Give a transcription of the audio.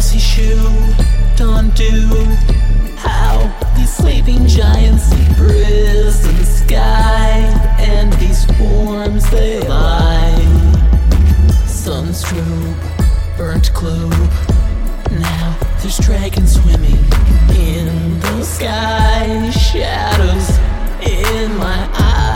glossy shoe don't how these sleeping giants see the sky and these forms they lie. Sunstroke burnt globe. now there's dragons swimming in the sky. Shadows in my eyes.